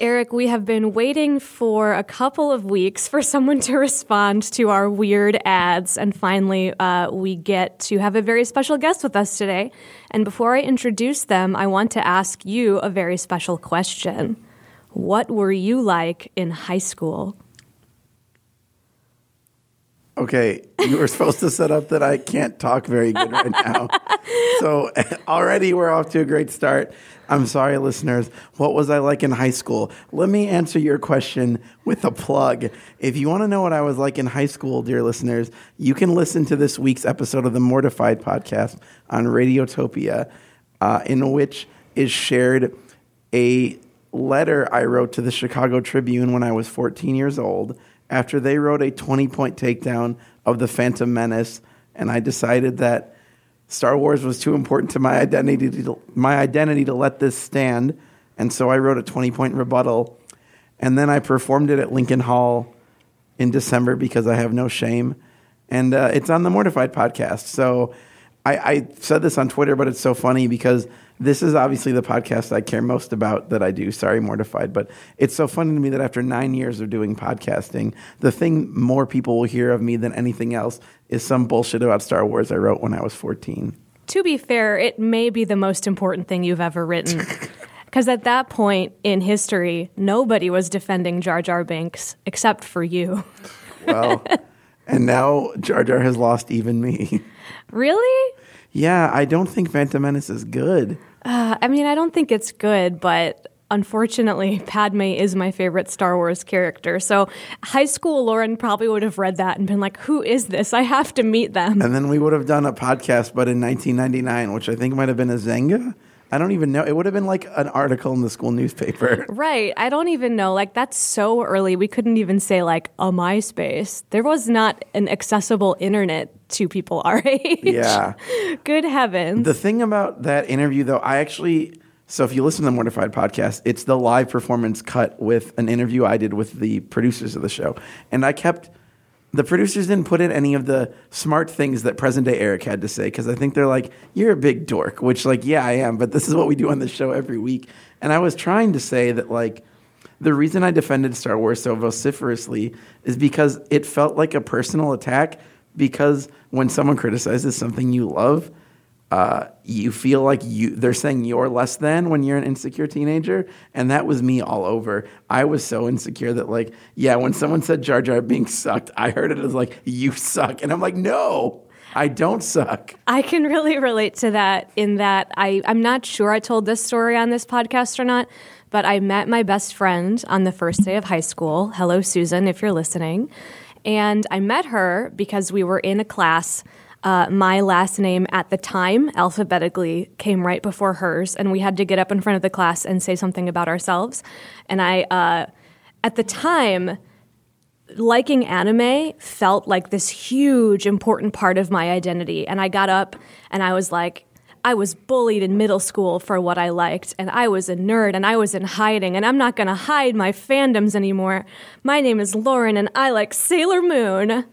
Eric, we have been waiting for a couple of weeks for someone to respond to our weird ads, and finally, uh, we get to have a very special guest with us today. And before I introduce them, I want to ask you a very special question. What were you like in high school? Okay, you were supposed to set up that I can't talk very good right now. so already we're off to a great start. I'm sorry, listeners. What was I like in high school? Let me answer your question with a plug. If you want to know what I was like in high school, dear listeners, you can listen to this week's episode of the Mortified podcast on Radiotopia, uh, in which is shared a letter I wrote to the Chicago Tribune when I was 14 years old after they wrote a 20 point takedown of the Phantom Menace, and I decided that Star Wars was too important to my identity to, my identity to let this stand, and so I wrote a 20 point rebuttal, and then I performed it at Lincoln Hall in December because I have no shame, and uh, it's on the Mortified podcast. So I, I said this on Twitter, but it's so funny because this is obviously the podcast I care most about that I do. Sorry, mortified, but it's so funny to me that after nine years of doing podcasting, the thing more people will hear of me than anything else is some bullshit about Star Wars I wrote when I was 14. To be fair, it may be the most important thing you've ever written. Because at that point in history, nobody was defending Jar Jar Binks except for you. Well, and now Jar Jar has lost even me. Really? Yeah, I don't think Phantom Menace is good. Uh, I mean, I don't think it's good, but unfortunately, Padme is my favorite Star Wars character. So, high school Lauren probably would have read that and been like, who is this? I have to meet them. And then we would have done a podcast, but in 1999, which I think might have been a Xanga. I don't even know. It would have been like an article in the school newspaper. Right. I don't even know. Like, that's so early. We couldn't even say, like, a MySpace. There was not an accessible internet to people our age. Yeah. Good heavens. The thing about that interview, though, I actually. So if you listen to the Mortified podcast, it's the live performance cut with an interview I did with the producers of the show. And I kept the producers didn't put in any of the smart things that present day Eric had to say because I think they're like, "You're a big dork," which like, yeah, I am, but this is what we do on the show every week. And I was trying to say that like the reason I defended Star Wars so vociferously is because it felt like a personal attack. Because when someone criticizes something you love, uh, you feel like you they're saying you're less than when you're an insecure teenager and that was me all over i was so insecure that like yeah when someone said jar jar being sucked i heard it as like you suck and i'm like no i don't suck I can really relate to that in that I, I'm not sure I told this story on this podcast or not, but I met my best friend on the first day of high school. Hello, Susan, if you're listening. And I met her because we were in a class. Uh, my last name at the time, alphabetically, came right before hers, and we had to get up in front of the class and say something about ourselves. And I, uh, at the time, liking anime felt like this huge important part of my identity. And i got up and i was like i was bullied in middle school for what i liked and i was a nerd and i was in hiding and i'm not to hide my fandoms anymore. My name is lauren and i like sailor moon.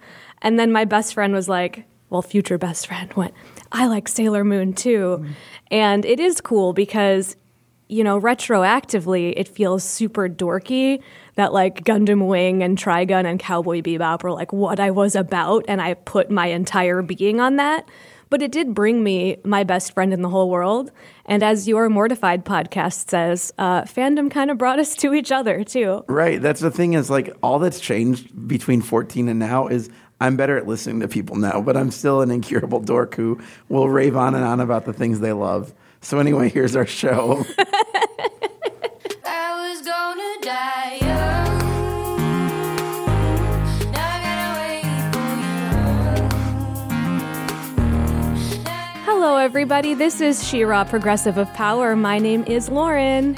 And then my best friend was like well future best friend went i like sailor moon too and it is cool because you know, retroactively, it feels super dorky that like Gundam Wing and Trigun and Cowboy Bebop were like what I was about, and I put my entire being on that. But it did bring me my best friend in the whole world. And as your Mortified podcast says, uh, fandom kind of brought us to each other too. right that's the thing is like all that's changed between 14 and now is i'm better at listening to people now but i'm still an incurable dork who will rave on and on about the things they love so anyway here's our show I was gonna die young. Now I gotta wait for you. Hello, everybody. This is She-Ra, Progressive of Power. My name is Lauren.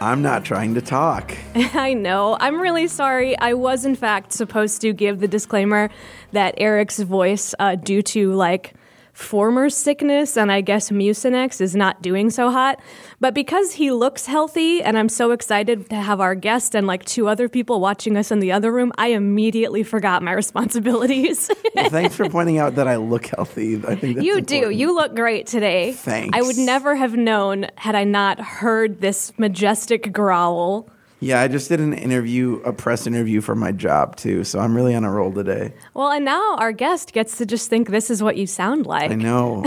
I'm not trying to talk I know. I'm really sorry. I was, in fact, supposed to give the disclaimer that Eric's voice, uh, due to like former sickness and I guess Mucinex, is not doing so hot. But because he looks healthy and I'm so excited to have our guest and like two other people watching us in the other room, I immediately forgot my responsibilities. Well, thanks for pointing out that i look healthy i think that's you do. important. You look great today. Thanks. I would never have known had I not heard this majestic growl. Yeah, I just did an interview, a press interview for my job too. So I'm really on a roll today. Well, and now our guest gets to just think this is what you sound like. I know.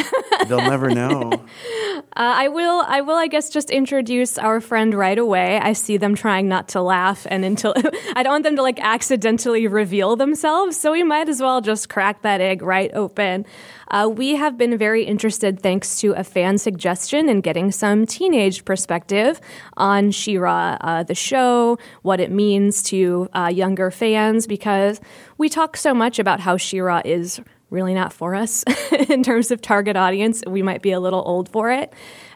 They'll never know. Uh, I will. I will. I guess just introduce our friend right away. I see them trying not to laugh, and until I don't want them to like accidentally reveal themselves, so we might as well just crack that egg right open. Uh, we have been very interested, thanks to a fan suggestion, in getting some teenage perspective on She-Ra, uh, the show, what it means to uh, younger fans, because we talk so much about how She-Ra is really not for us in terms of target audience. We might be a little old for it.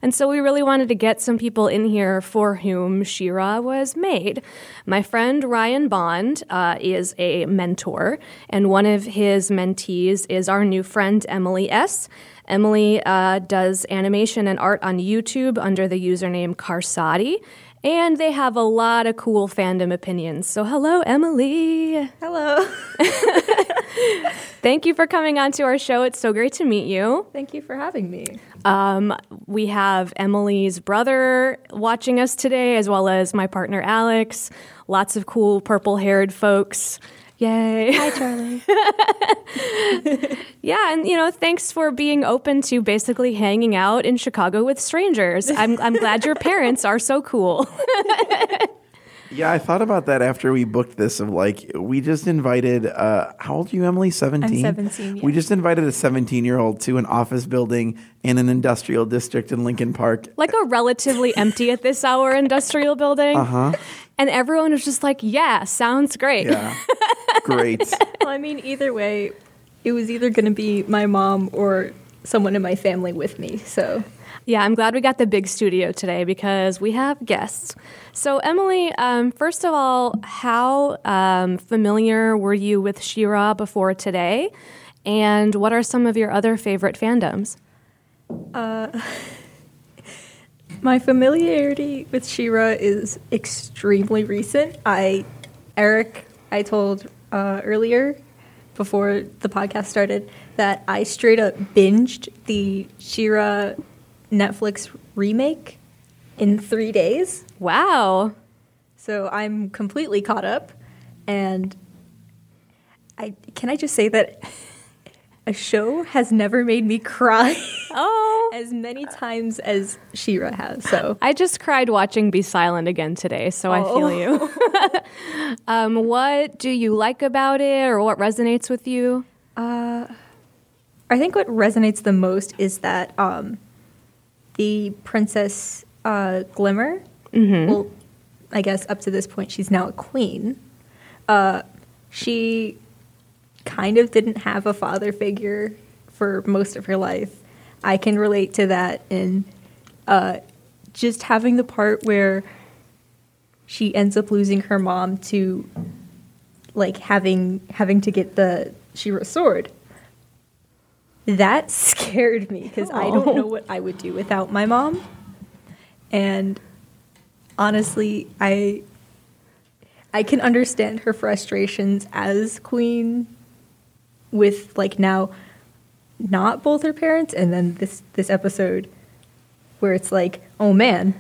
And so we really wanted to get some people in here for whom She-Ra was made. My friend Ryan Bond uh, is a mentor, and one of his mentees is our new friend Emily S. Emily uh, does animation and art on YouTube under the username Karsadi. And they have a lot of cool fandom opinions. So, hello, Emily. Hello. Thank you for coming on to our show. It's so great to meet you. Thank you for having me. Um, we have Emily's brother watching us today, as well as my partner Alex. Lots of cool purple haired folks. Yay. Hi, Charlie. Yeah, and you know, thanks for being open to basically hanging out in Chicago with strangers. I'm, I'm glad your parents are so cool. Yeah, I thought about that after we booked this. Of like, we just invited. Uh, how old are you, Emily? Seventeen. 17, We just invited a seventeen-year-old to an office building in an industrial district in Lincoln Park. like a relatively empty at this hour industrial building. Uh-huh. And everyone was just like, yeah, sounds great. Yeah, great. well, I mean, either way, it was either going to be my mom or someone in my family with me. So, Yeah, I'm glad we got the big studio today because we have guests. So, Emily, um, first of all, how um, familiar were you with She-Ra before today? And what are some of your other favorite fandoms? my familiarity with She-Ra is extremely recent. I, Eric, I told uh, earlier before the podcast started that I straight up binged the She-Ra Netflix remake in three days. Wow. So I'm completely caught up, and I can I just say that a show has never made me cry Oh. as many times as She-Ra has. So I just cried watching Be Silent again today, so I feel you. um, what do you like about it, or what resonates with you? I think what resonates the most is that um, the princess uh, Glimmer. Well, I guess up to this point she's now a queen. Uh, she kind of didn't have a father figure for most of her life. I can relate to that in uh, just having the part where she ends up losing her mom to like having having to get the She-Ra sword. That scared me because I don't know what I would do without my mom. And honestly, I I can understand her frustrations as queen with like now not both her parents and then this this episode where it's like, "Oh man.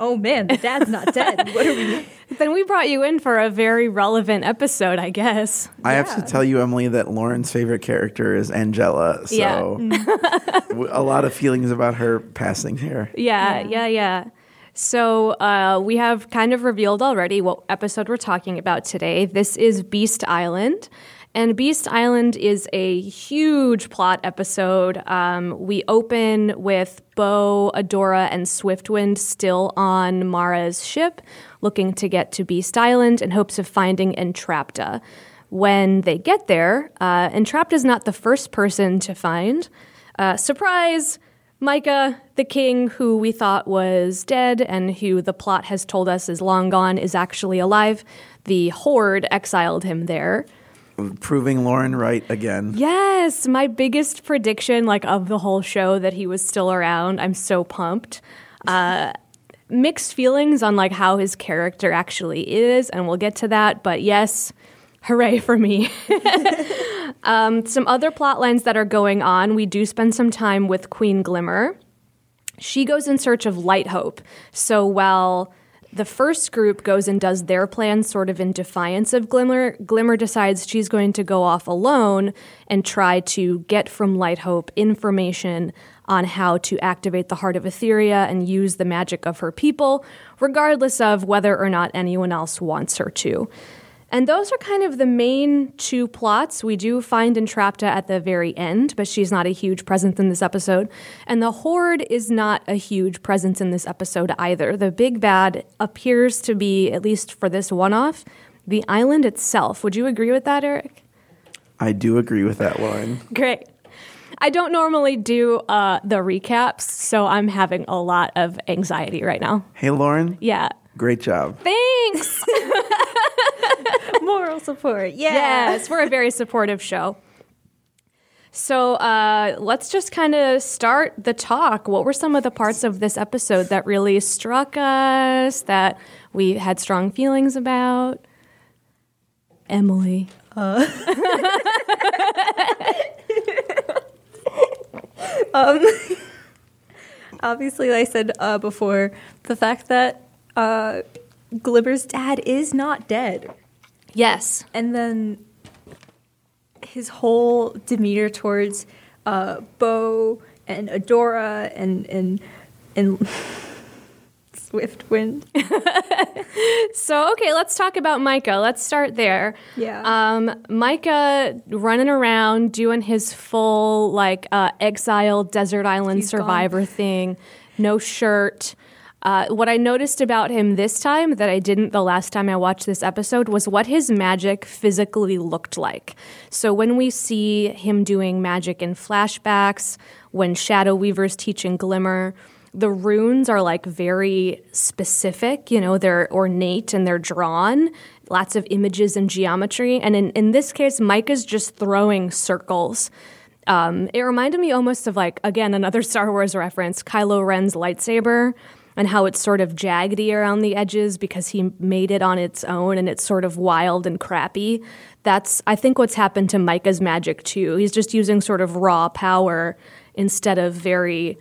Oh man, the dad's not dead. What are we Then we brought you in for a very relevant episode, I guess. I have to tell you, Emily, that Lauren's favorite character is Angela. So Yeah. w- a lot of feelings about her passing here. Yeah, yeah, yeah. So uh, we have kind of revealed already what episode we're talking about today. This is Beast Island. And Beast Island is a huge plot episode. Um, we open with Bow, Adora, and Swiftwind still on Mara's ship, looking to get to Beast Island in hopes of finding Entrapta. When they get there, uh, Entrapta is not the first person to find. Uh, surprise! Micah, the king who we thought was dead and who the plot has told us is long gone, is actually alive. The Horde exiled him there. Proving Lauren right again. Yes, my biggest prediction, like of the whole show, that he was still around. I'm so pumped. Uh, mixed feelings on like how his character actually is, and we'll get to that. But yes, hooray for me. um, some other plot lines that are going on. We do spend some time with Queen Glimmer. She goes in search of Light Hope. So while the first group goes and does their plan sort of in defiance of Glimmer. Glimmer decides she's going to go off alone and try to get from Light Hope information on how to activate the heart of Etheria and use the magic of her people, regardless of whether or not anyone else wants her to. And those are kind of the main two plots. We do find Entrapta at the very end, but she's not a huge presence in this episode. And the Horde is not a huge presence in this episode either. The big bad appears to be, at least for this one off, the island itself. Would you agree with that, Eric? I do agree with that, Lauren. Great. I don't normally do uh, the recaps, so I'm having a lot of anxiety right now. Hey, Lauren, Yeah. great job. Thanks. Moral support. Yeah. Yes, we're a very supportive show. So uh, let's just kind of start the talk. What were some of the parts of this episode that really struck us, that we had strong feelings about? Emily. Um, Obviously, like I said uh, before, the fact that uh, Glimmer's dad is not dead. Yes. and then his whole demeanor towards uh, Bow and Adora and and and Swiftwind. So, okay, let's talk about Micah. Let's start there. Yeah. Um, Micah running around doing his full, like, uh, exile desert island He's gone. survivor thing, no shirt. Uh, what I noticed about him this time that I didn't the last time I watched this episode was what his magic physically looked like. So when we see him doing magic in flashbacks, when Shadow Weaver's teaching Glimmer, the runes are like very specific, you know, they're ornate and they're drawn, lots of images and geometry. And in, in this case, Mike is just throwing circles. Um, it reminded me almost of like, again, another Star Wars reference, Kylo Ren's lightsaber and how it's sort of jaggedy around the edges because he made it on its own and it's sort of wild and crappy. That's, I think, what's happened to Micah's magic too. He's just using sort of raw power instead of very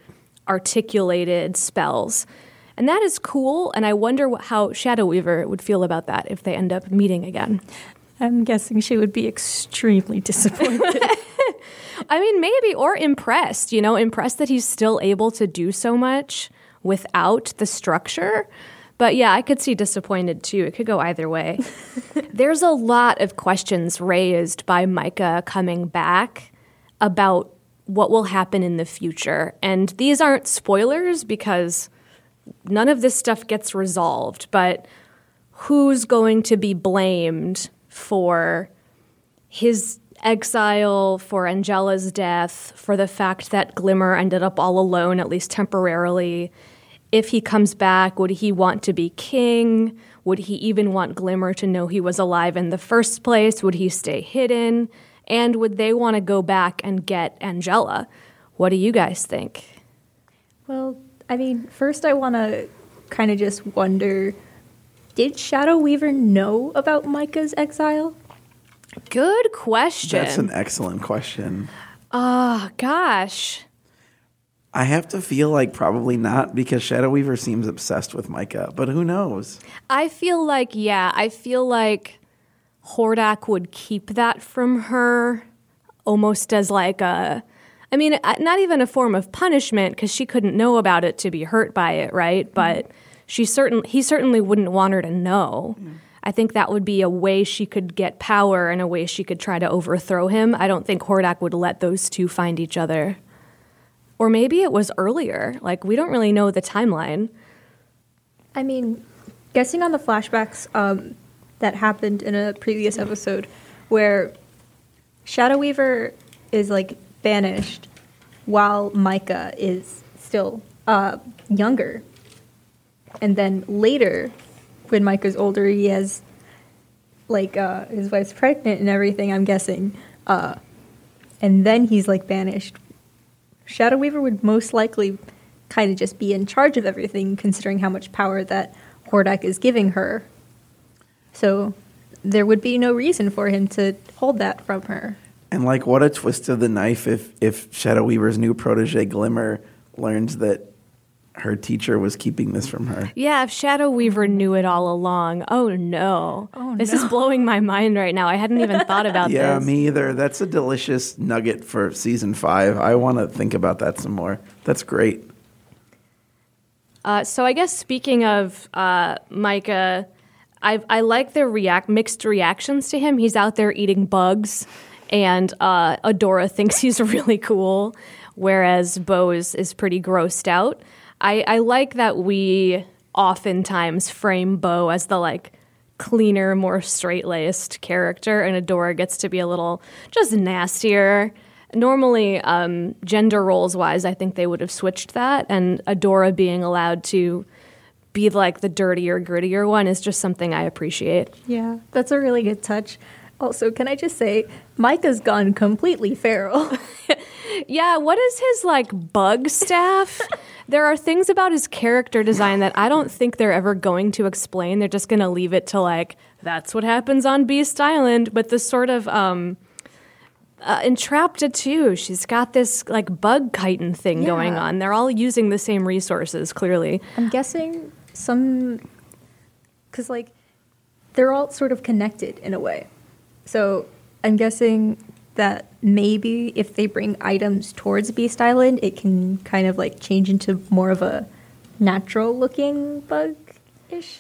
articulated spells. And that is cool. And I wonder how Shadow Weaver would feel about that if they end up meeting again. I'm guessing she would be extremely disappointed. I mean, maybe, or impressed, you know, impressed that he's still able to do so much without the structure. But yeah, I could see disappointed too. It could go either way. There's a lot of questions raised by Micah coming back about what will happen in the future. And these aren't spoilers because none of this stuff gets resolved, but who's going to be blamed for his exile, for Angela's death, for the fact that Glimmer ended up all alone, at least temporarily. If he comes back, would he want to be king? Would he even want Glimmer to know he was alive in the first place? Would he stay hidden? And would they want to go back and get Angela? What do you guys think? well, I mean, first I want to kind of just wonder did Shadow Weaver know about Micah's exile? Good question. That's an excellent question. oh, gosh. I have to feel like probably not because Shadow Weaver seems obsessed with Micah, but who knows? I feel like, yeah, I feel like Hordak would keep that from her almost as like a, I mean, uh, not even a form of punishment because she couldn't know about it to be hurt by it, right? But she certain he certainly wouldn't want her to know. I think that would be a way she could get power and a way she could try to overthrow him. I don't think Hordak would let those two find each other. Or maybe it was earlier. Like, we don't really know the timeline. I mean, guessing on the flashbacks um, that happened in a previous episode where Shadow Weaver is like banished while Micah is still uh, younger. And then later, when Micah's older, he has like uh, his wife's pregnant and everything, I'm guessing. Uh, and then he's like banished. Shadow Weaver would most likely kind of just be in charge of everything, considering how much power that Hordak is giving her. So there would be no reason for him to hold that from her. And like, what a twist of the knife if if Shadow Weaver's new protege Glimmer learns that her teacher was keeping this from her. Yeah, if Shadow Weaver knew it all along. Oh no. Oh, this is blowing my mind right now. I hadn't even thought about that. Yeah, this. me either. That's a delicious nugget for season five. I want to think about that some more. That's great. Uh, so I guess speaking of uh, Micah, I I like the react mixed reactions to him. He's out there eating bugs, and uh, Adora thinks he's really cool, whereas Bow is, is pretty grossed out. I, I like that we oftentimes frame Bow as the like cleaner, more straight laced character, and Adora gets to be a little just nastier. Normally, um, gender roles wise, I think they would have switched that, and Adora being allowed to be like the dirtier, grittier one is just something I appreciate. Yeah, that's a really good touch. Also, can I just say, Micah's gone completely feral. Yeah, what is his like bug staff? there are things about his character design that I don't think they're ever going to explain. They're just going to leave it to like that's what happens on Beast Island. But the sort of um, uh, Entrapta too. She's got this like bug chitin thing going on. They're all using the same resources. Clearly, I'm guessing some, because like they're all sort of connected in a way. So I'm guessing that maybe if they bring items towards Beast Island, it can kind of like change into more of a natural looking bug ish.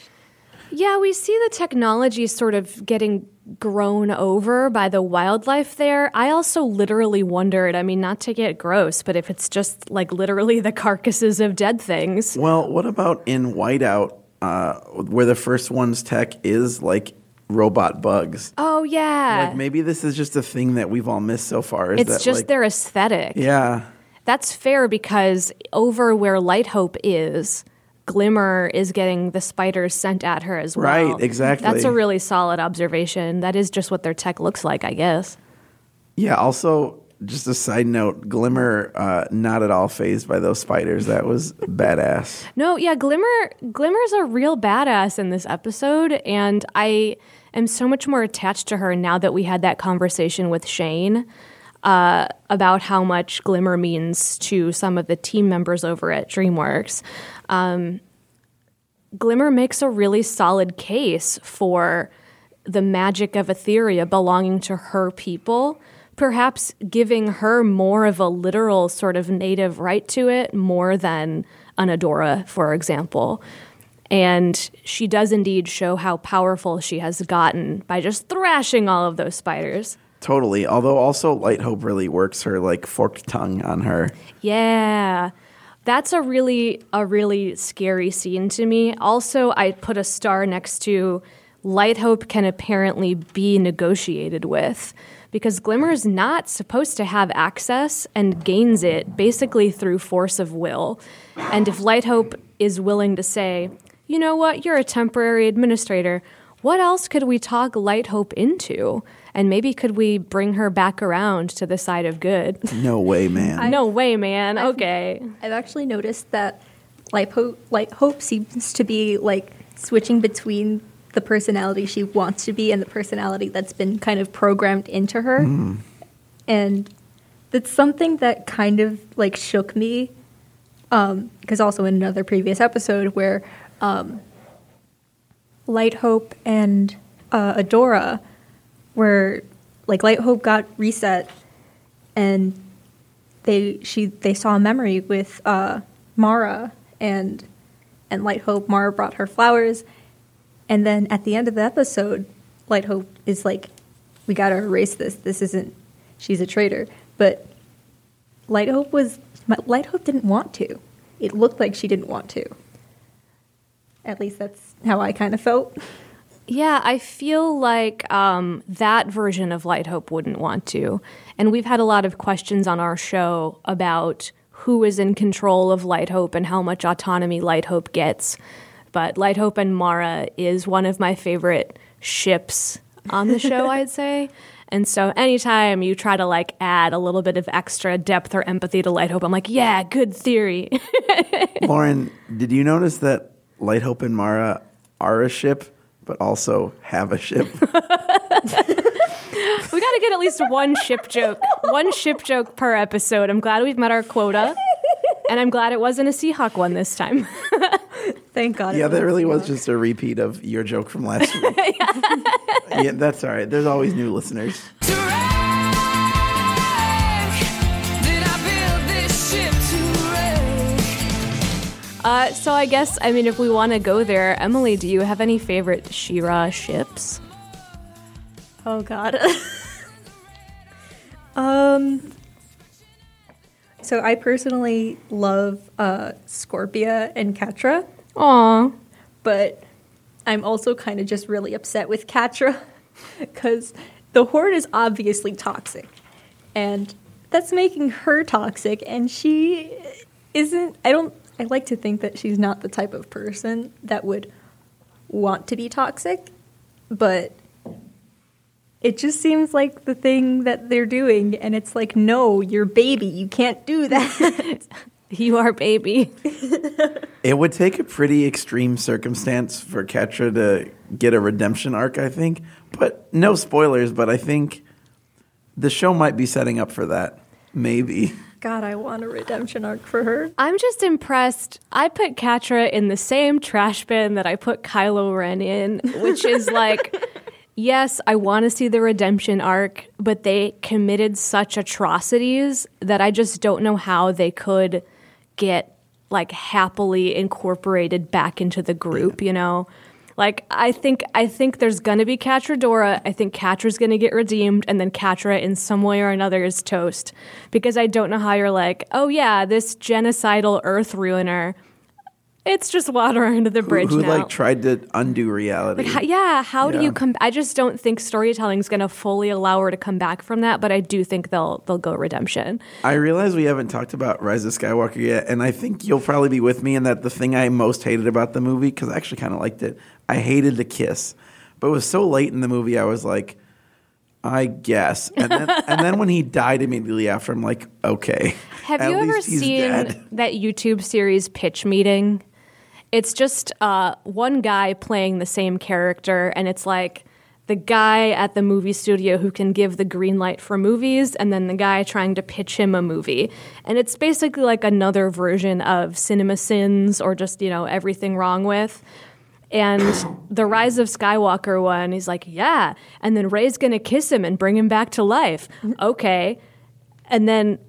Yeah, we see the technology sort of getting grown over by the wildlife there. I also literally wondered, I mean, not to get gross, but if it's just like literally the carcasses of dead things. Well, what about in Whiteout, uh, where the first one's tech is like robot bugs? Oh, yeah. Like maybe this is just a thing that we've all missed so far. Is it's that, just like, their aesthetic. Yeah. That's fair because over where Light Hope is, Glimmer is getting the spiders sent at her as well. Right, exactly. That's a really solid observation. That is just what their tech looks like, I guess. Yeah. Also, just a side note, Glimmer uh, not at all phased by those spiders. That was badass. No, yeah, Glimmer Glimmer's a real badass in this episode and I am so much more attached to her now that we had that conversation with Shane uh, about how much Glimmer means to some of the team members over at DreamWorks. Um, Glimmer makes a really solid case for the magic of Etheria belonging to her people, perhaps giving her more of a literal sort of native right to it, more than an Adora, for example. And she does indeed show how powerful she has gotten by just thrashing all of those spiders. Totally. Although also Light Hope really works her like forked tongue on her. Yeah. That's a really a really scary scene to me. Also, I put a star next to Light Hope can apparently be negotiated with because Glimmer is not supposed to have access and gains it basically through force of will. And if Light Hope is willing to say, "You know what? You're a temporary administrator. What else could we talk Light Hope into?" And maybe could we bring her back around to the side of good? No way, man. no way, man. Okay. I've actually noticed that Light Hope, Light Hope seems to be like switching between the personality she wants to be and the personality that's been kind of programmed into her. Hmm. And that's something that kind of like shook me. Um, because also in another previous episode where um, Light Hope and uh, Adora were like Light Hope got reset and they she they saw a memory with uh, Mara and and Light Hope. Mara brought her flowers, and then at the end of the episode, Light Hope is like, "We got to erase this. This isn't. She's a traitor." But Light Hope was Light Hope didn't want to. It looked like she didn't want to. At least that's how I kind of felt. Yeah, I feel like um, that version of Light Hope wouldn't want to. And we've had a lot of questions on our show about who is in control of Light Hope and how much autonomy Light Hope gets. But Light Hope and Mara is one of my favorite ships on the show, I'd say. And so anytime you try to like add a little bit of extra depth or empathy to Light Hope, I'm like, yeah, good theory. Lauren, did you notice that Light Hope and Mara are a ship, but also have a ship? We got to get at least one ship joke, one ship joke per episode. I'm glad we've met our quota. and I'm glad it wasn't a Seahawk one this time. Thank God. Yeah, that really was just a repeat of your joke from last week. yeah, that's all right. There's always new listeners. Uh, so I guess I mean if we want to go there, Emily, do you have any favorite She-Ra ships? Oh God. um. So I personally love uh, Scorpia and Catra, Aw. but I'm also kind of just really upset with Catra because the Horde is obviously toxic, and that's making her toxic, and she isn't. I don't. I like to think that she's not the type of person that would want to be toxic, but it just seems like the thing that they're doing and it's like no you're baby you can't do that You are baby. It would take a pretty extreme circumstance for Catra to get a redemption arc, I think. But no spoilers, but I think the show might be setting up for that. Maybe. God i want a redemption arc for her I'm just impressed. I put Catra in the same trash bin that I put Kylo Ren in, which is like, yes, I want to see the redemption arc, but they committed such atrocities that I just don't know how they could get like happily incorporated back into the group, you know? Like I think I think there's gonna be Catradora. I think Catra's gonna get redeemed, and then Catra in some way or another is toast. Because I don't know how you're like, oh yeah, this genocidal Earth ruiner. It's just water under the bridge who now. like tried to undo reality. Like, how- yeah, how do you come? I just don't think storytelling's going to fully allow her to come back from that. But I do think they'll they'll go redemption. I realize we haven't talked about Rise of Skywalker yet, and I think you'll probably be with me in that the thing I most hated about the movie, because I actually kind of liked it, I hated the kiss. But it was so late in the movie, I was like, I guess. And then, and then when he died immediately after, I'm like, okay. Have you ever seen dead. that YouTube series Pitch Meeting? It's just uh, one guy playing the same character, and it's like the guy at the movie studio who can give the green light for movies, and then the guy trying to pitch him a movie. And it's basically like another version of Cinema Sins or just, you know, everything wrong with. And the Rise of Skywalker one, he's like, yeah. And then Rey's gonna kiss him and bring him back to life. Okay. And then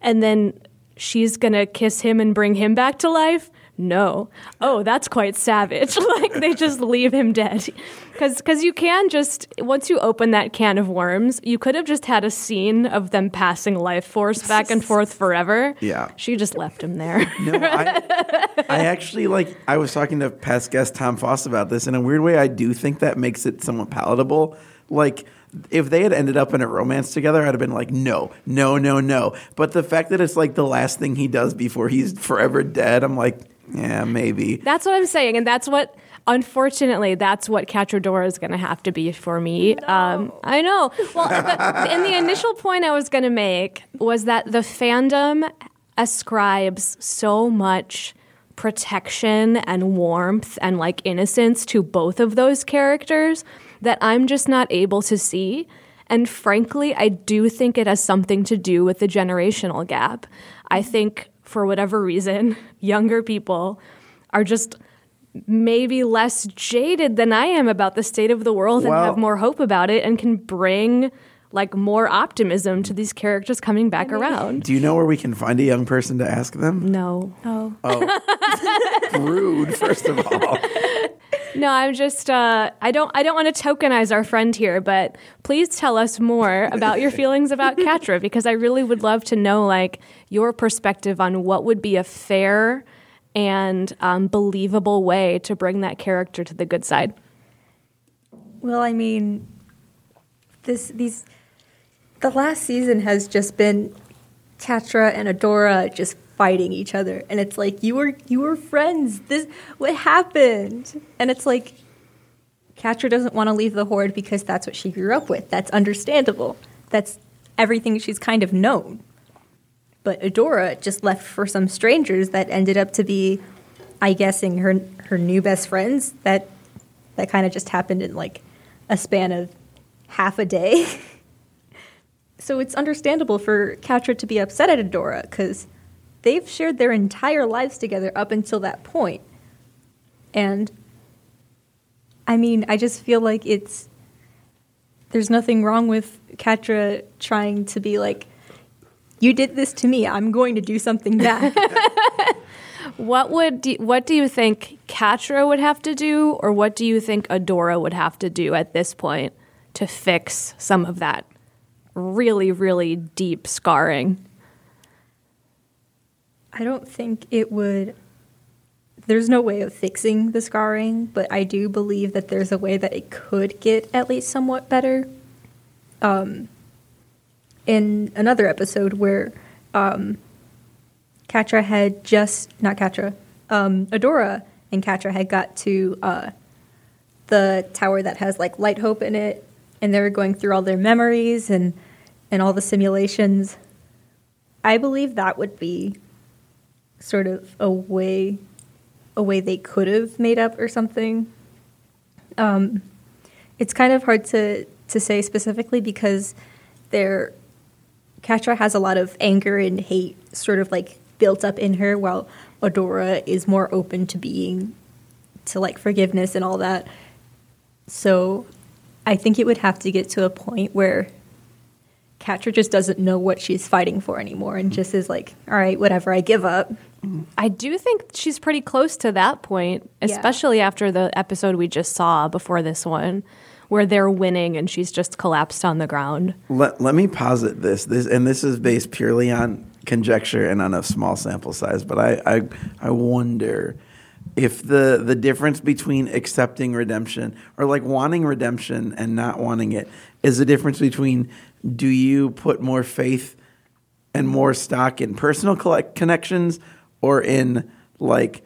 and then she's gonna kiss him and bring him back to life no oh that's quite savage like they just leave him dead because because you can just once you open that can of worms you could have just had a scene of them passing life force back and forth forever Yeah. she just left him there No, I, I actually like. I was talking to past guest Tom Foss about this. In a weird way, I do think that makes it somewhat palatable. Like, if they had ended up in a romance together, I'd have been like, no, no, no, no. But the fact that it's like the last thing he does before he's forever dead, I'm like, yeah, maybe. That's what I'm saying, and that's what. Unfortunately, that's what Catradora is going to have to be for me. Um, I know. Well, but, and the initial point I was going to make was that the fandom ascribes so much protection and warmth and like innocence to both of those characters that I'm just not able to see. And frankly, I do think it has something to do with the generational gap. I think for whatever reason, younger people are just maybe less jaded than I am about the state of the world and have more hope about it and can bring like more optimism to these characters coming back around. Do you know where we can find a young person to ask them? No. oh Rude, first of all. No, I'm just uh, I don't I don't want to tokenize our friend here, but please tell us more about your feelings about Catra because I really would love to know like your perspective on what would be a fair and um, believable way to bring that character to the good side. well i mean this these the last season has just been Catra and Adora just fighting each other. And it's like you were you were friends. This what happened? And it's like Catra doesn't want to leave the horde because that's what she grew up with. That's understandable. That's everything she's kind of known. But Adora just left for some strangers that ended up to be I guessing her her new best friends that that kind of just happened in like a span of half a day. so it's understandable for Catra to be upset at Adora because they've shared their entire lives together up until that point. And I mean, I just feel like it's there's nothing wrong with Catra trying to be like, you did this to me, I'm going to do something back. What would do, what do you think Catra would have to do, or what do you think Adora would have to do at this point to fix some of that really, really deep scarring? I don't think it would. There's no way of fixing the scarring, but I do believe that there's a way that it could get at least somewhat better. Um, in another episode where um, Catra had just not Catra, um, Adora and Catra had got to uh, the tower that has like Light Hope in it, and they were going through all their memories and and all the simulations. I believe that would be sort of a way a way they could have made up or something. Um, it's kind of hard to to say specifically because there Catra has a lot of anger and hate sort of like built up in her while Adora is more open to being to like forgiveness and all that. So I think it would have to get to a point where Catra just doesn't know what she's fighting for anymore and just is like, all right, whatever, I give up. I do think she's pretty close to that point, Yeah. especially after the episode we just saw before this one, where they're winning and she's just collapsed on the ground. Let, let me posit this. This and this is based purely on conjecture and on a small sample size. But I I, I wonder if the the difference between accepting redemption or like wanting redemption and not wanting it is the difference between do you put more faith and more stock in personal collect connections or in like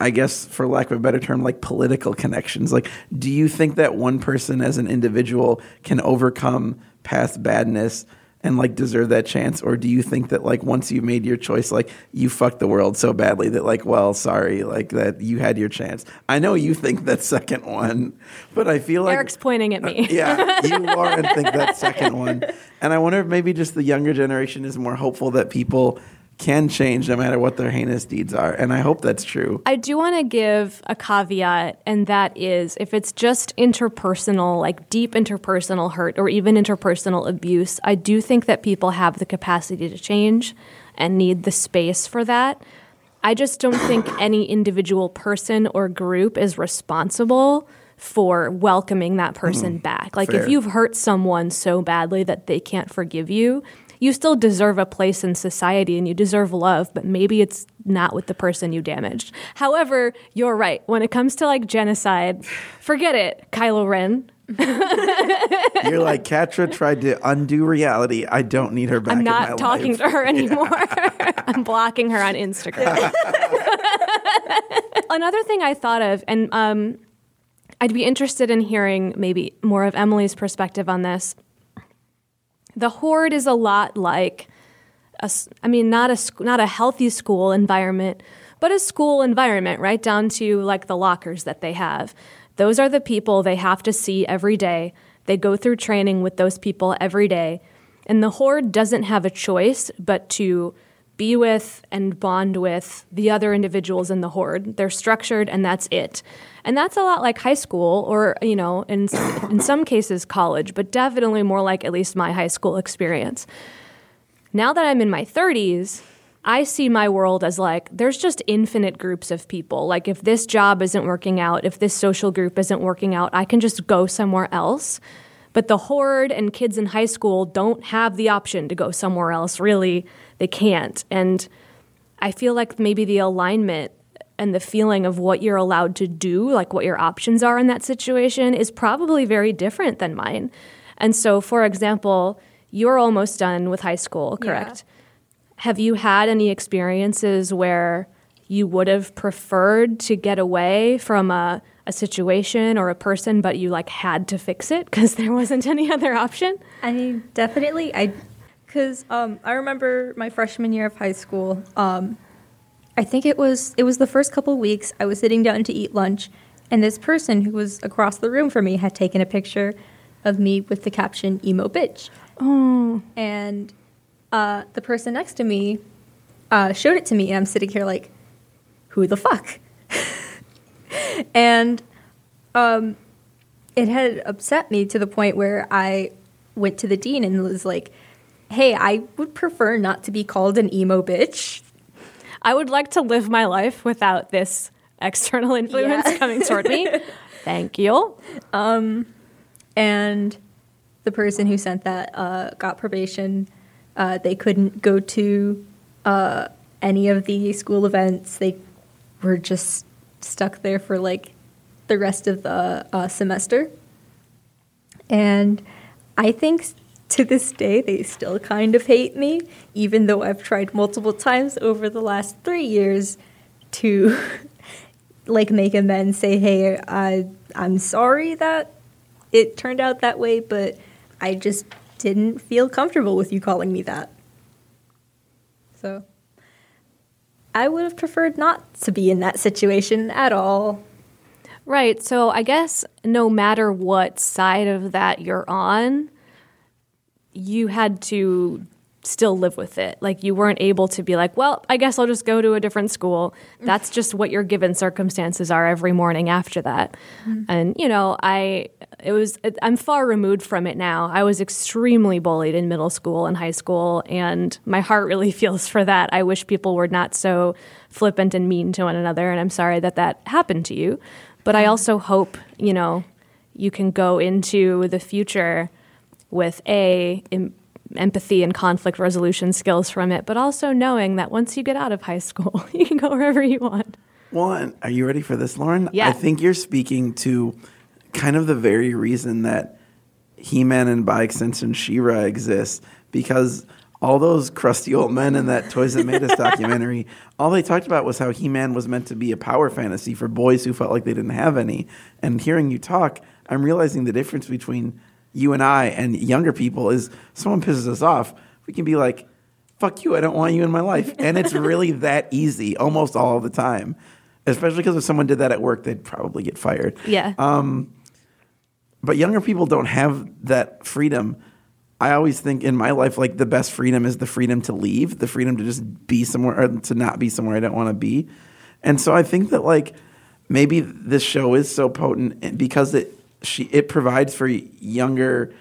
I guess, for lack of a better term, like political connections. Like, do you think that one person as an individual can overcome past badness and like deserve that chance? Or do you think that like once you made your choice, like you fucked the world so badly that like, well, sorry, like that you had your chance? I know you think that second one, but I feel like Eric's pointing at me. Uh, yeah, you are and think that second one. And I wonder if maybe just the younger generation is more hopeful that people can change no matter what their heinous deeds are. And I hope that's true. I do want to give a caveat, and that is if it's just interpersonal, like deep interpersonal hurt or even interpersonal abuse, I do think that people have the capacity to change and need the space for that. I just don't think any individual person or group is responsible for welcoming that person mm-hmm. back. Like Fair. if you've hurt someone so badly that they can't forgive you, you still deserve a place in society and you deserve love, but maybe it's not with the person you damaged. However, you're right. When it comes to like genocide, forget it, Kylo Ren. You're like, Catra tried to undo reality. I don't need her back I'm in my not talking life. to her anymore. I'm blocking her on Instagram. Another thing I thought of, and um, I'd be interested in hearing maybe more of Emily's perspective on this. The horde is a lot like, a I mean, not a not a healthy school environment, but a school environment, right down to like the lockers that they have. Those are the people they have to see every day. They go through training with those people every day. And the horde doesn't have a choice but to be with and bond with the other individuals in the horde. They're structured and that's it. And that's a lot like high school or, you know, in, in some cases college, but definitely more like at least my high school experience. Now that I'm in my 30s, I see my world as like there's just infinite groups of people. Like if this job isn't working out, if this social group isn't working out, I can just go somewhere else. But the horde and kids in high school don't have the option to go somewhere else. Really, they can't. And I feel like maybe the alignment and the feeling of what you're allowed to do, like what your options are in that situation, is probably very different than mine. And so, for example, you're almost done with high school, correct? Have you had any experiences where you would have preferred to get away from a, a situation or a person, but you like had to fix it because there wasn't any other option? I mean, definitely. I because um, I remember my freshman year of high school. Um, I think it was it was the first couple of weeks. I was sitting down to eat lunch, and this person who was across the room from me had taken a picture of me with the caption "emo bitch." Oh. And uh, the person next to me uh, showed it to me, and I'm sitting here like, who the fuck? and um, it had upset me to the point where I went to the dean and was like, hey, I would prefer not to be called an emo bitch. I would like to live my life without this external influence Yeah. coming toward me. Thank you. and the person who sent that uh, got probation. Uh, they couldn't go to uh, any of the school events. They were just stuck there for like the rest of the uh, semester. And I think to this day they still kind of hate me, even though I've tried multiple times over the last three years to like make amends, say, "Hey, I I'm sorry that it turned out that way, but I just didn't feel comfortable with you calling me that." So I would have preferred not to be in that situation at all. Right. So I guess no matter what side of that you're on, you had to still live with it. Like you weren't able to be like, well, I guess I'll just go to a different school. That's just what your given circumstances are every morning after that. Mm-hmm. And you know, I it was it, I'm far removed from it now. I was extremely bullied in middle school and high school and my heart really feels for that. I wish people were not so flippant and mean to one another and I'm sorry that that happened to you. But I also hope, you know, you can go into the future with a em- empathy and conflict resolution skills from it, but also knowing that once you get out of high school, you can go wherever you want. One, are you ready for this, Lauren? Yeah. I think you're speaking to kind of the very reason that He Man and by extension She-Ra exists because all those crusty old men in that Toys That Made Us documentary, all they talked about was how He-Man was meant to be a power fantasy for boys who felt like they didn't have any. And hearing you talk, I'm realizing the difference between you and I and younger people is someone pisses us off, we can be like, fuck you, I don't want you in my life. And it's really that easy almost all the time. Especially because if someone did that at work, they'd probably get fired. Yeah. Um, but younger people don't have that freedom. I always think in my life, like the best freedom is the freedom to leave, the freedom to just be somewhere or to not be somewhere I don't want to be. And so I think that like maybe this show is so potent because it she it provides for younger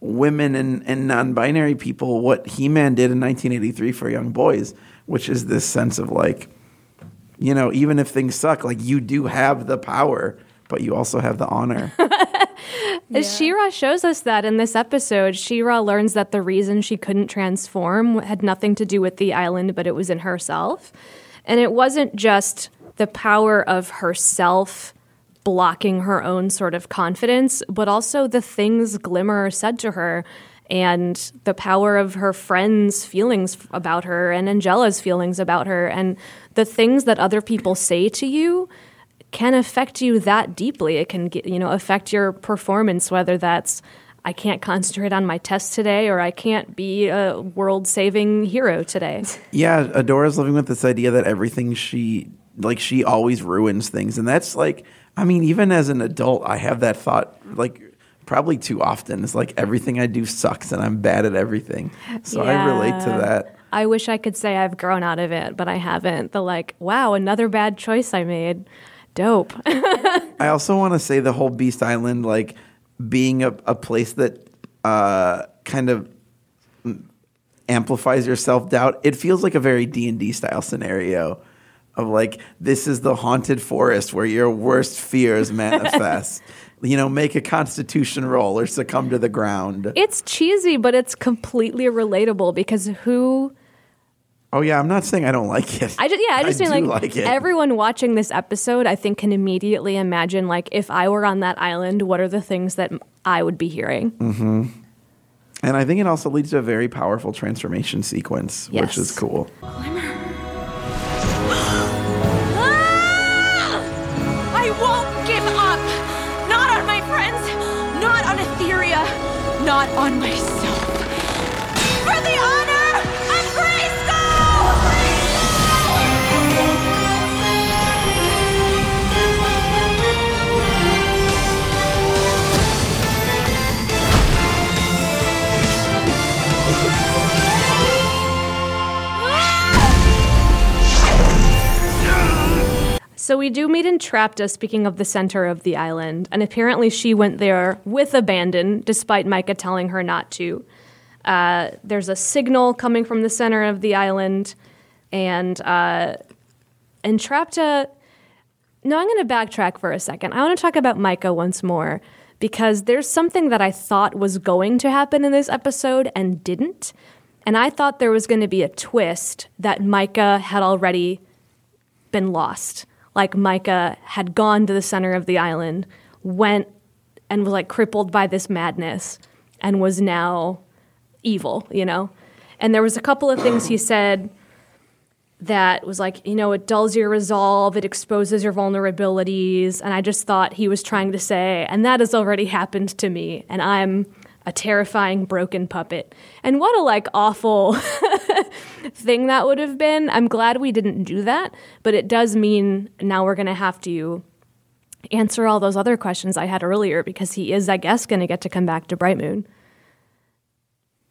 women and, and non-binary people what He-Man did in 1983 for young boys, which is this sense of like, you know, even if things suck, like you do have the power, but you also have the honor. She-Ra shows us that in this episode. She-Ra learns that the reason she couldn't transform had nothing to do with the island, but it was in herself. And it wasn't just the power of herself blocking her own sort of confidence, but also the things Glimmer said to her and the power of her friends' feelings about her and Angela's feelings about her and the things that other people say to you can affect you that deeply. It can you know affect your performance, whether that's I can't concentrate on my test today or I can't be a world saving hero today. Yeah, Adora's living with this idea that everything she like she always ruins things, and that's like I mean, even as an adult, I have that thought like probably too often. It's like everything I do sucks, and I'm bad at everything. So I relate to that. I wish I could say I've grown out of it, but I haven't. The like, wow, another bad choice I made. Dope. I also want to say the whole Beast Island, like being a, a place that uh, kind of amplifies your self doubt. It feels like a very D and D style scenario of like this is the haunted forest where your worst fears manifest. you know, make a Constitution roll or succumb to the ground. it's cheesy, but it's completely relatable because who oh yeah, I'm not saying I don't like it. I just yeah, I just mean like, like it. everyone watching this episode, I think can immediately imagine like if I were on that island, what are the things that I would be hearing? Mm. and I think it also leads to a very powerful transformation sequence, which is cool. I not on my For So we do meet Entrapta, speaking of the center of the island, and apparently she went there with abandon, despite Micah telling her not to. Uh, there's a signal coming from the center of the island, and uh, Entrapta. No, I'm going to backtrack for a second. I want to talk about Micah once more because there's something that I thought was going to happen in this episode and didn't. And I thought there was going to be a twist that Micah had already been lost. Like Micah had gone to the center of the island, went and was like crippled by this madness and was now evil, you know? And there was a couple of things he said that was like, you know, it dulls your resolve, it exposes your vulnerabilities. And I just thought he was trying to say, and that has already happened to me, and I'm a terrifying broken puppet. And what a like awful thing that would have been. I'm glad we didn't do that, but it does mean now we're going to have to answer all those other questions I had earlier because he is, I guess, going to get to come back to Bright Moon.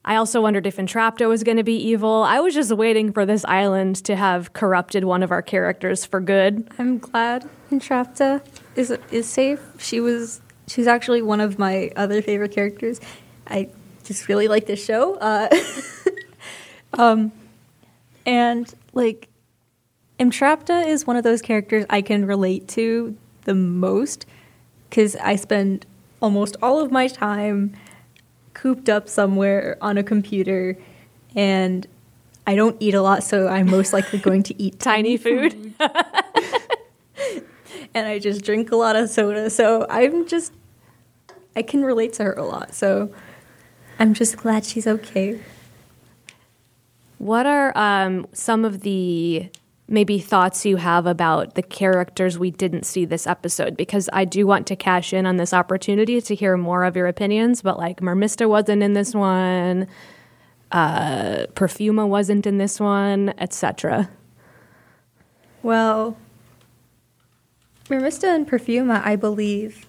I also wondered if Entrapta was going to be evil. I was just waiting for this island to have corrupted one of our characters for good. I'm glad Entrapta is is safe. She was she's actually one of my other favorite characters. I just really like this show. Uh, um, and like Entrapta is one of those characters I can relate to the most because I spend almost all of my time cooped up somewhere on a computer and I don't eat a lot, so I'm most likely going to eat Tiny food. and I just drink a lot of soda. So I'm just, I can relate to her a lot. So I'm just glad she's okay. What are um, some of the maybe thoughts you have about the characters we didn't see this episode? Because I do want to cash in on this opportunity to hear more of your opinions. But like Mermista wasn't in this one, uh, Perfuma wasn't in this one, etc. Well, Mermista and Perfuma, I believe,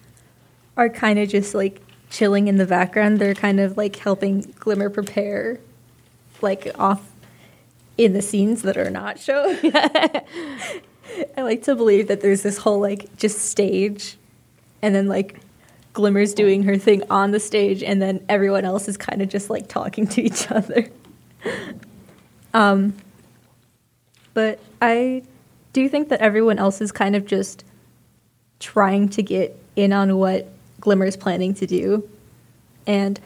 are kind of just like chilling in the background. They're kind of like helping Glimmer prepare, like off in the scenes that are not shown. I like to believe that there's this whole like just stage, and then like Glimmer's doing her thing on the stage, and then everyone else is kind of just like talking to each other. um, but I do think that everyone else is kind of just trying to get in on what Glimmer's planning to do. And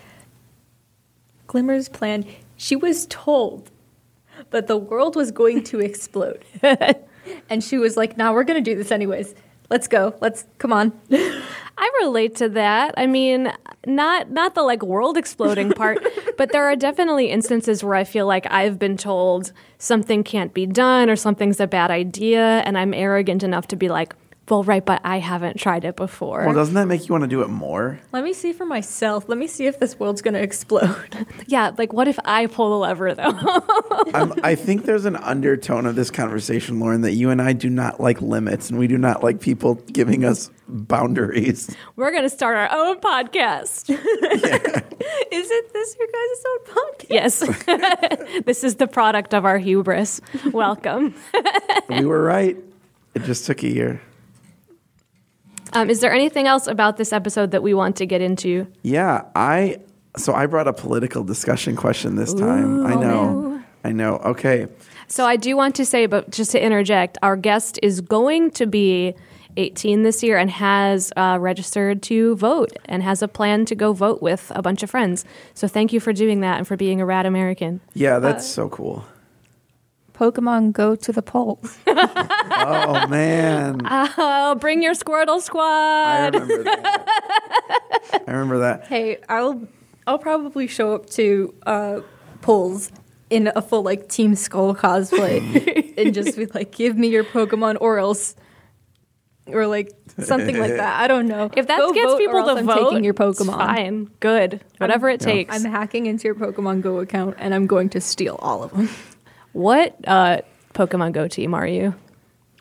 Glimmer's plan, she was told that the world was going to explode. and she was like, "Now nah, we're going to do this anyways. Let's go. Let's come on." I relate to that. I mean, not not the like world exploding part, but there are definitely instances where I feel like I've been told something can't be done or something's a bad idea and I'm arrogant enough to be like, well, right, but I haven't tried it before. Well, doesn't that make you want to do it more? Let me see for myself. Let me see if this world's going to explode. yeah, like what if I pull the lever though? i think there's an undertone of this conversation, Lauren, that you and I do not like limits and we do not like people giving us boundaries. We're going to start our own podcast. Yeah. is it this your guys' own podcast? Yes. this is the product of our hubris. Welcome. we were right. It just took a year. Um, is there anything else about this episode that we want to get into? Yeah, I so I brought a political discussion question this time. Ooh, I know. I know. Okay. So I do want to say, but just to interject, our guest is going to be 18 this year and has uh, registered to vote and has a plan to go vote with a bunch of friends. So thank you for doing that and for being a rad American. Yeah, that's uh, so cool. Pokemon Go to the polls. oh man! Oh, bring your Squirtle squad. I remember that. I remember that. Hey, I'll I'll probably show up to uh, polls in a full like Team Skull cosplay and just be like, "Give me your Pokemon, or else." Or like something like that. I don't know. If that Go gets people to I'm vote, taking your Pokemon. fine, good, whatever I'm, it takes. I'm hacking into your Pokemon Go account and I'm going to steal all of them. What uh, Pokemon Go team are you?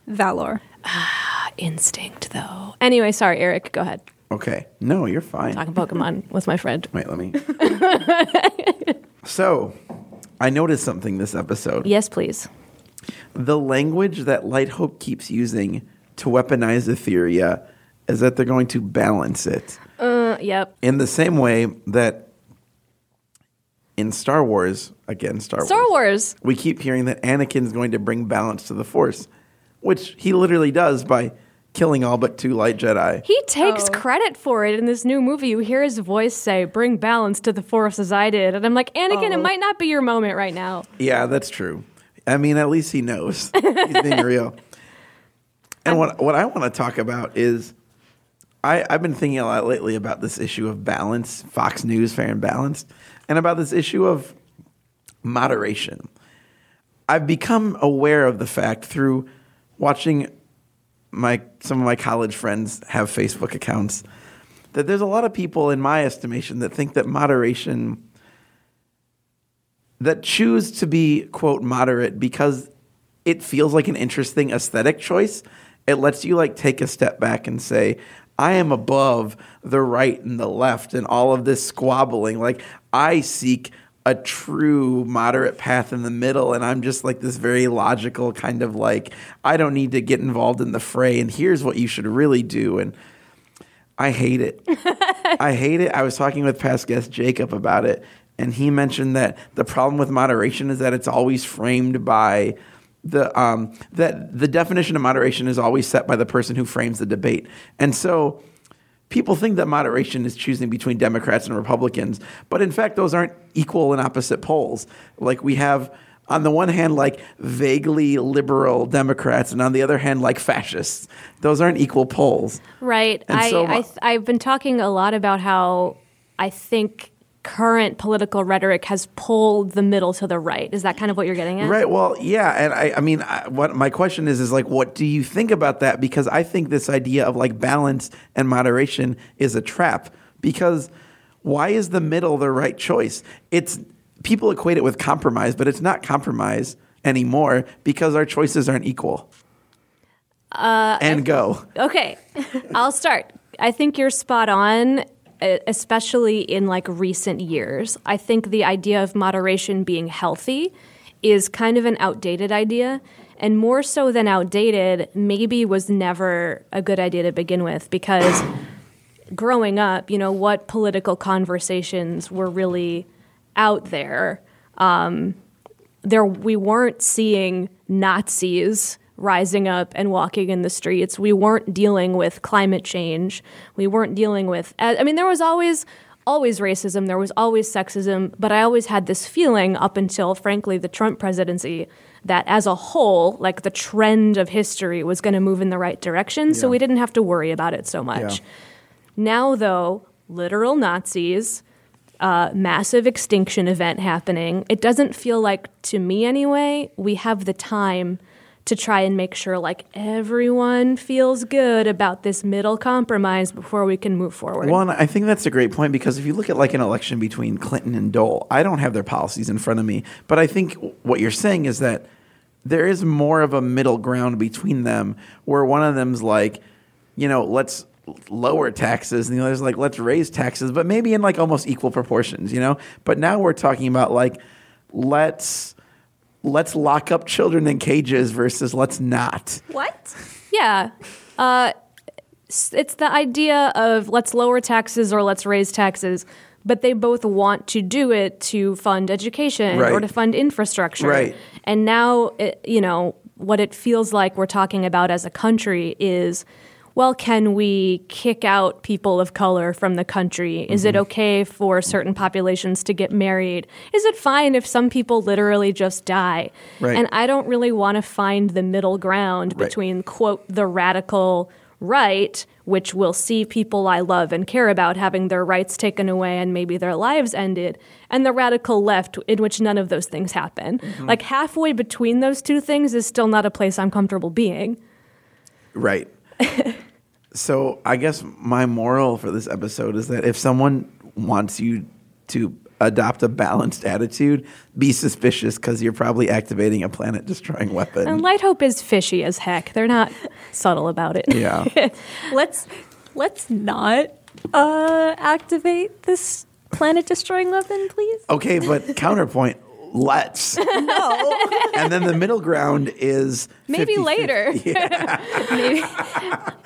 Valor. Ah, instinct, though. Anyway, sorry, Eric. Go ahead. Okay. No, you're fine. Talking Pokemon with my friend. Wait, let me. so, I noticed something this episode. Yes, please. The language that Light Hope keeps using to weaponize Etheria is that they're going to balance it Uh, yep. in the same way that in Star Wars, again, Star, Star Wars. we keep hearing that Anakin's going to bring balance to the Force, which he literally does by killing all but two light Jedi. He takes Oh. credit for it in this new movie. You hear his voice say, "Bring balance to the Force as I did," and I'm like, Anakin, it Oh. might not be your moment right now. Yeah, that's true. I mean, at least he knows he's being real. And what what I want to talk about is, I I've been thinking a lot lately about this issue of balance, Fox News fair and balanced, and about this issue of moderation. I've become aware of the fact through watching my some of my college friends have Facebook accounts that there's a lot of people in my estimation that think that moderation that choose to be quote moderate because it feels like an interesting aesthetic choice. It lets you like take a step back and say, I am above the right and the left and all of this squabbling. Like I seek a true moderate path in the middle and I'm just like this very logical kind of like I don't need to get involved in the fray and here's what you should really do and I hate it. I hate it. I was talking with past guest Jacob about it, and he mentioned that the problem with moderation is that it's always framed by the um, that the definition of moderation is always set by the person who frames the debate, and so people think that moderation is choosing between Democrats and Republicans, but in fact, those aren't equal and opposite poles. Like we have. On the one hand, like vaguely liberal Democrats, and on the other hand, like fascists. Those aren't equal poles. Right. And I, so I, I've been talking a lot about how I think current political rhetoric has pulled the middle to the right. Is that kind of what you're getting at? Right. Well, yeah, and I, I mean, I, what my question is is like, what do you think about that? Because I think this idea of like balance and moderation is a trap. Because why is the middle the right choice? It's people equate it with compromise, but it's not compromise anymore because our choices aren't equal. Uh, and go. Okay, I'll start. I think you're spot on, especially in like recent years. I think the idea of moderation being healthy is kind of an outdated idea. And more so than outdated, maybe was never a good idea to begin with because growing up, you know, what political conversations were really out there um, there we weren't seeing Nazis rising up and walking in the streets. We weren't dealing with climate change. We weren't dealing with I mean there was always always racism, there was always sexism, but I always had this feeling up until frankly the Trump presidency that as a whole, like the trend of history was going to move in the right direction, so we didn't have to worry about it so much. Yeah. Now, though, literal Nazis, uh, massive extinction event happening. It doesn't feel like, to me anyway, we have the time to try and make sure like everyone feels good about this middle compromise before we can move forward. Well, I think that's a great point because if you look at like an election between Clinton and Dole, I don't have their policies in front of me, but I think what you're saying is that there is more of a middle ground between them where one of them's like, you know, let's lower taxes and the other's like, let's raise taxes, but maybe in like almost equal proportions, you know? But now we're talking about like, let's let's lock up children in cages versus let's not. What? Yeah. Uh, it's the idea of let's lower taxes or let's raise taxes, but they both want to do it to fund education or to fund infrastructure. Right. And now, it, you know, what it feels like we're talking about as a country is well, can we kick out people of color from the country? Is it mm-hmm. okay for certain populations to get married? Is it fine if some people literally just die? Right. And I don't really want to find the middle ground Right. between, quote, the radical right, which will see people I love and care about having their rights taken away and maybe their lives ended, and the radical left, in which none of those things happen. Mm-hmm. Like halfway between those two things is still not a place I'm comfortable being. Right. so I guess my moral for this episode is that if someone wants you to adopt a balanced attitude, be suspicious because you're probably activating a planet destroying weapon. And Light Hope is fishy as heck. They're not subtle about it. yeah. Let's let's not uh, activate this planet destroying weapon, please. Okay, but counterpoint. Let's. No. and then the middle ground is Maybe 50-50. later. Maybe.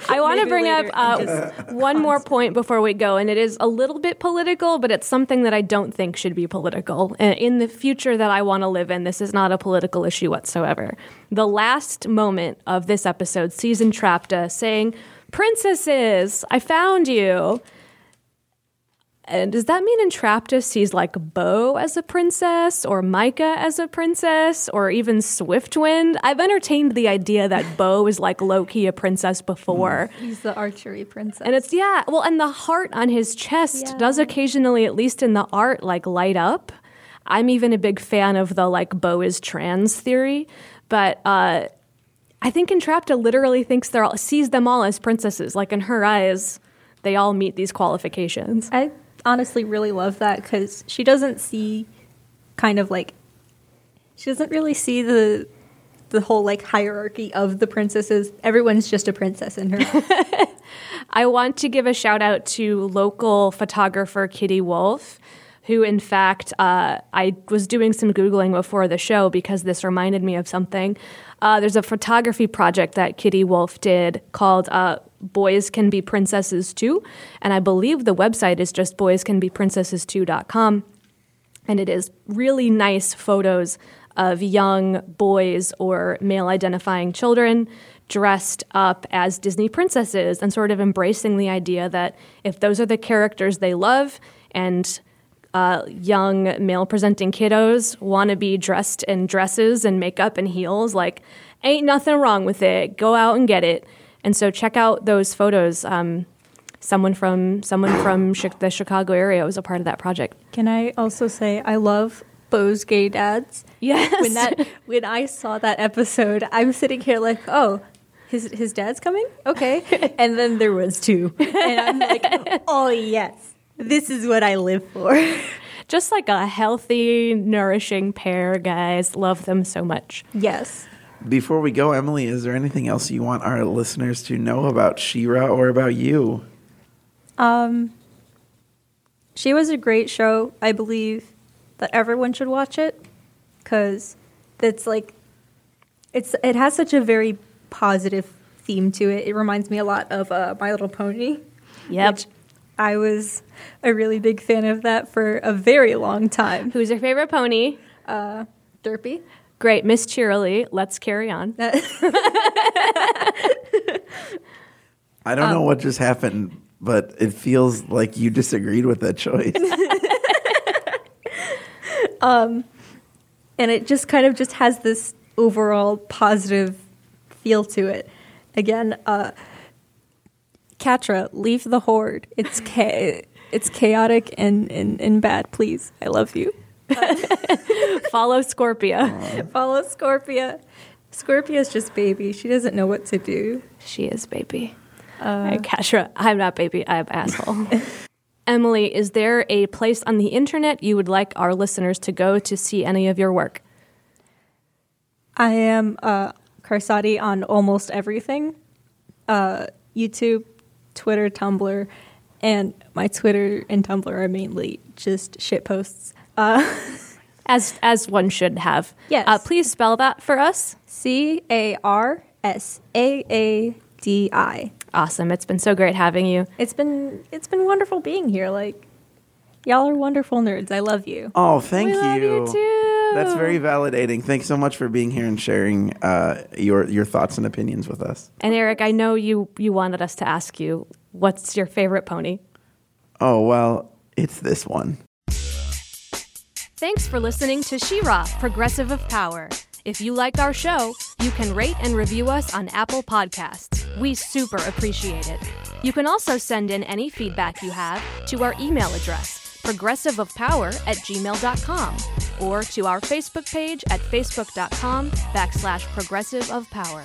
I want to Maybe bring up later uh, one more point before we go, and it is a little bit political, but it's something that I don't think should be political. Uh, In the future that I want to live in, this is not a political issue whatsoever. The last moment of this episode sees Entrapta saying, Princesses, I found you. And does that mean Entrapta sees like Bow as a princess or Micah as a princess or even Swiftwind? I've entertained the idea that Bow is like low key a princess before. He's the archery princess. And it's, yeah, well, and the heart on his chest Yeah. does occasionally, at least in the art, like light up. I'm even a big fan of the like Bow is trans theory, but uh, I think Entrapta literally thinks they're all, sees them all as princesses. Like in her eyes, they all meet these qualifications. I honestly really love that because she doesn't see kind of like she doesn't really see the the whole like hierarchy of the princesses. Everyone's just a princess in her. I want to give a shout out to local photographer Kitty Wolf, who, in fact, uh, I was doing some Googling before the show because this reminded me of something. Uh, there's a photography project that Kitty Wolf did called uh, Boys Can Be Princesses Too. And I believe the website is just boyscanbeprincesses2.com. And it is really nice photos of young boys or male identifying children dressed up as Disney princesses and sort of embracing the idea that if those are the characters they love and uh, young male presenting kiddos want to be dressed in dresses and makeup and heels, like, ain't nothing wrong with it. Go out and get it. And so check out those photos. Um, someone from someone from Chi- the Chicago area was a part of that project. Can I also say I love Bow's gay dads? Yes. When that when I saw that episode, I'm sitting here like, oh, his his dad's coming? Okay. and then there was two. And I'm like, oh yes. This is what I live for. Just like a healthy, nourishing pair, guys. Love them so much. yes. Before we go, Emily, is there anything else you want our listeners to know about She-Ra or about you? Um, she was a great show. I believe that everyone should watch it because it's like it's it has such a very positive theme to it. It reminds me a lot of uh, My Little Pony. Yep. which I was a really big fan of that for a very long time. Who's your favorite pony? Derpy. Great, Miss Cheerilee. Let's carry on. I don't Um, know what just happened, but it feels like you disagreed with that choice. and it just kind of just has this overall positive feel to it. Again, uh, Catra, leave the horde. It's cha- it's chaotic and, and, and bad. Please, I love you. Follow Scorpia. Follow Scorpia. Scorpia's just baby. She doesn't know what to do. She is baby. Uh, Catra, I'm not baby. I'm asshole. Emily, is there a place on the internet you would like our listeners to go to see any of your work? I am uh, Carsaadi on almost everything uh, YouTube, Twitter, Tumblr, and my Twitter and Tumblr are mainly just shit posts. Uh, As as one should have. Yes. Uh, please spell that for us. C A R S A A D I. Awesome. It's been so great having you. It's been it's been wonderful being here. Like y'all are wonderful nerds. I love you. Oh, thank we you. love you too. That's very validating. Thanks so much for being here and sharing uh, your your thoughts and opinions with us. And Eric, I know you you wanted us to ask you what's your favorite pony. Oh well, it's this one. Thanks for listening to She-Ra, Progressive of Power. If you like our show, you can rate and review us on Apple Podcasts. We super appreciate it. You can also send in any feedback you have to our email address, progressiveofpower at gmail.com, or to our Facebook page at facebook.com backslash progressive of power.